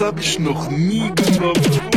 hab ich noch nie genommen.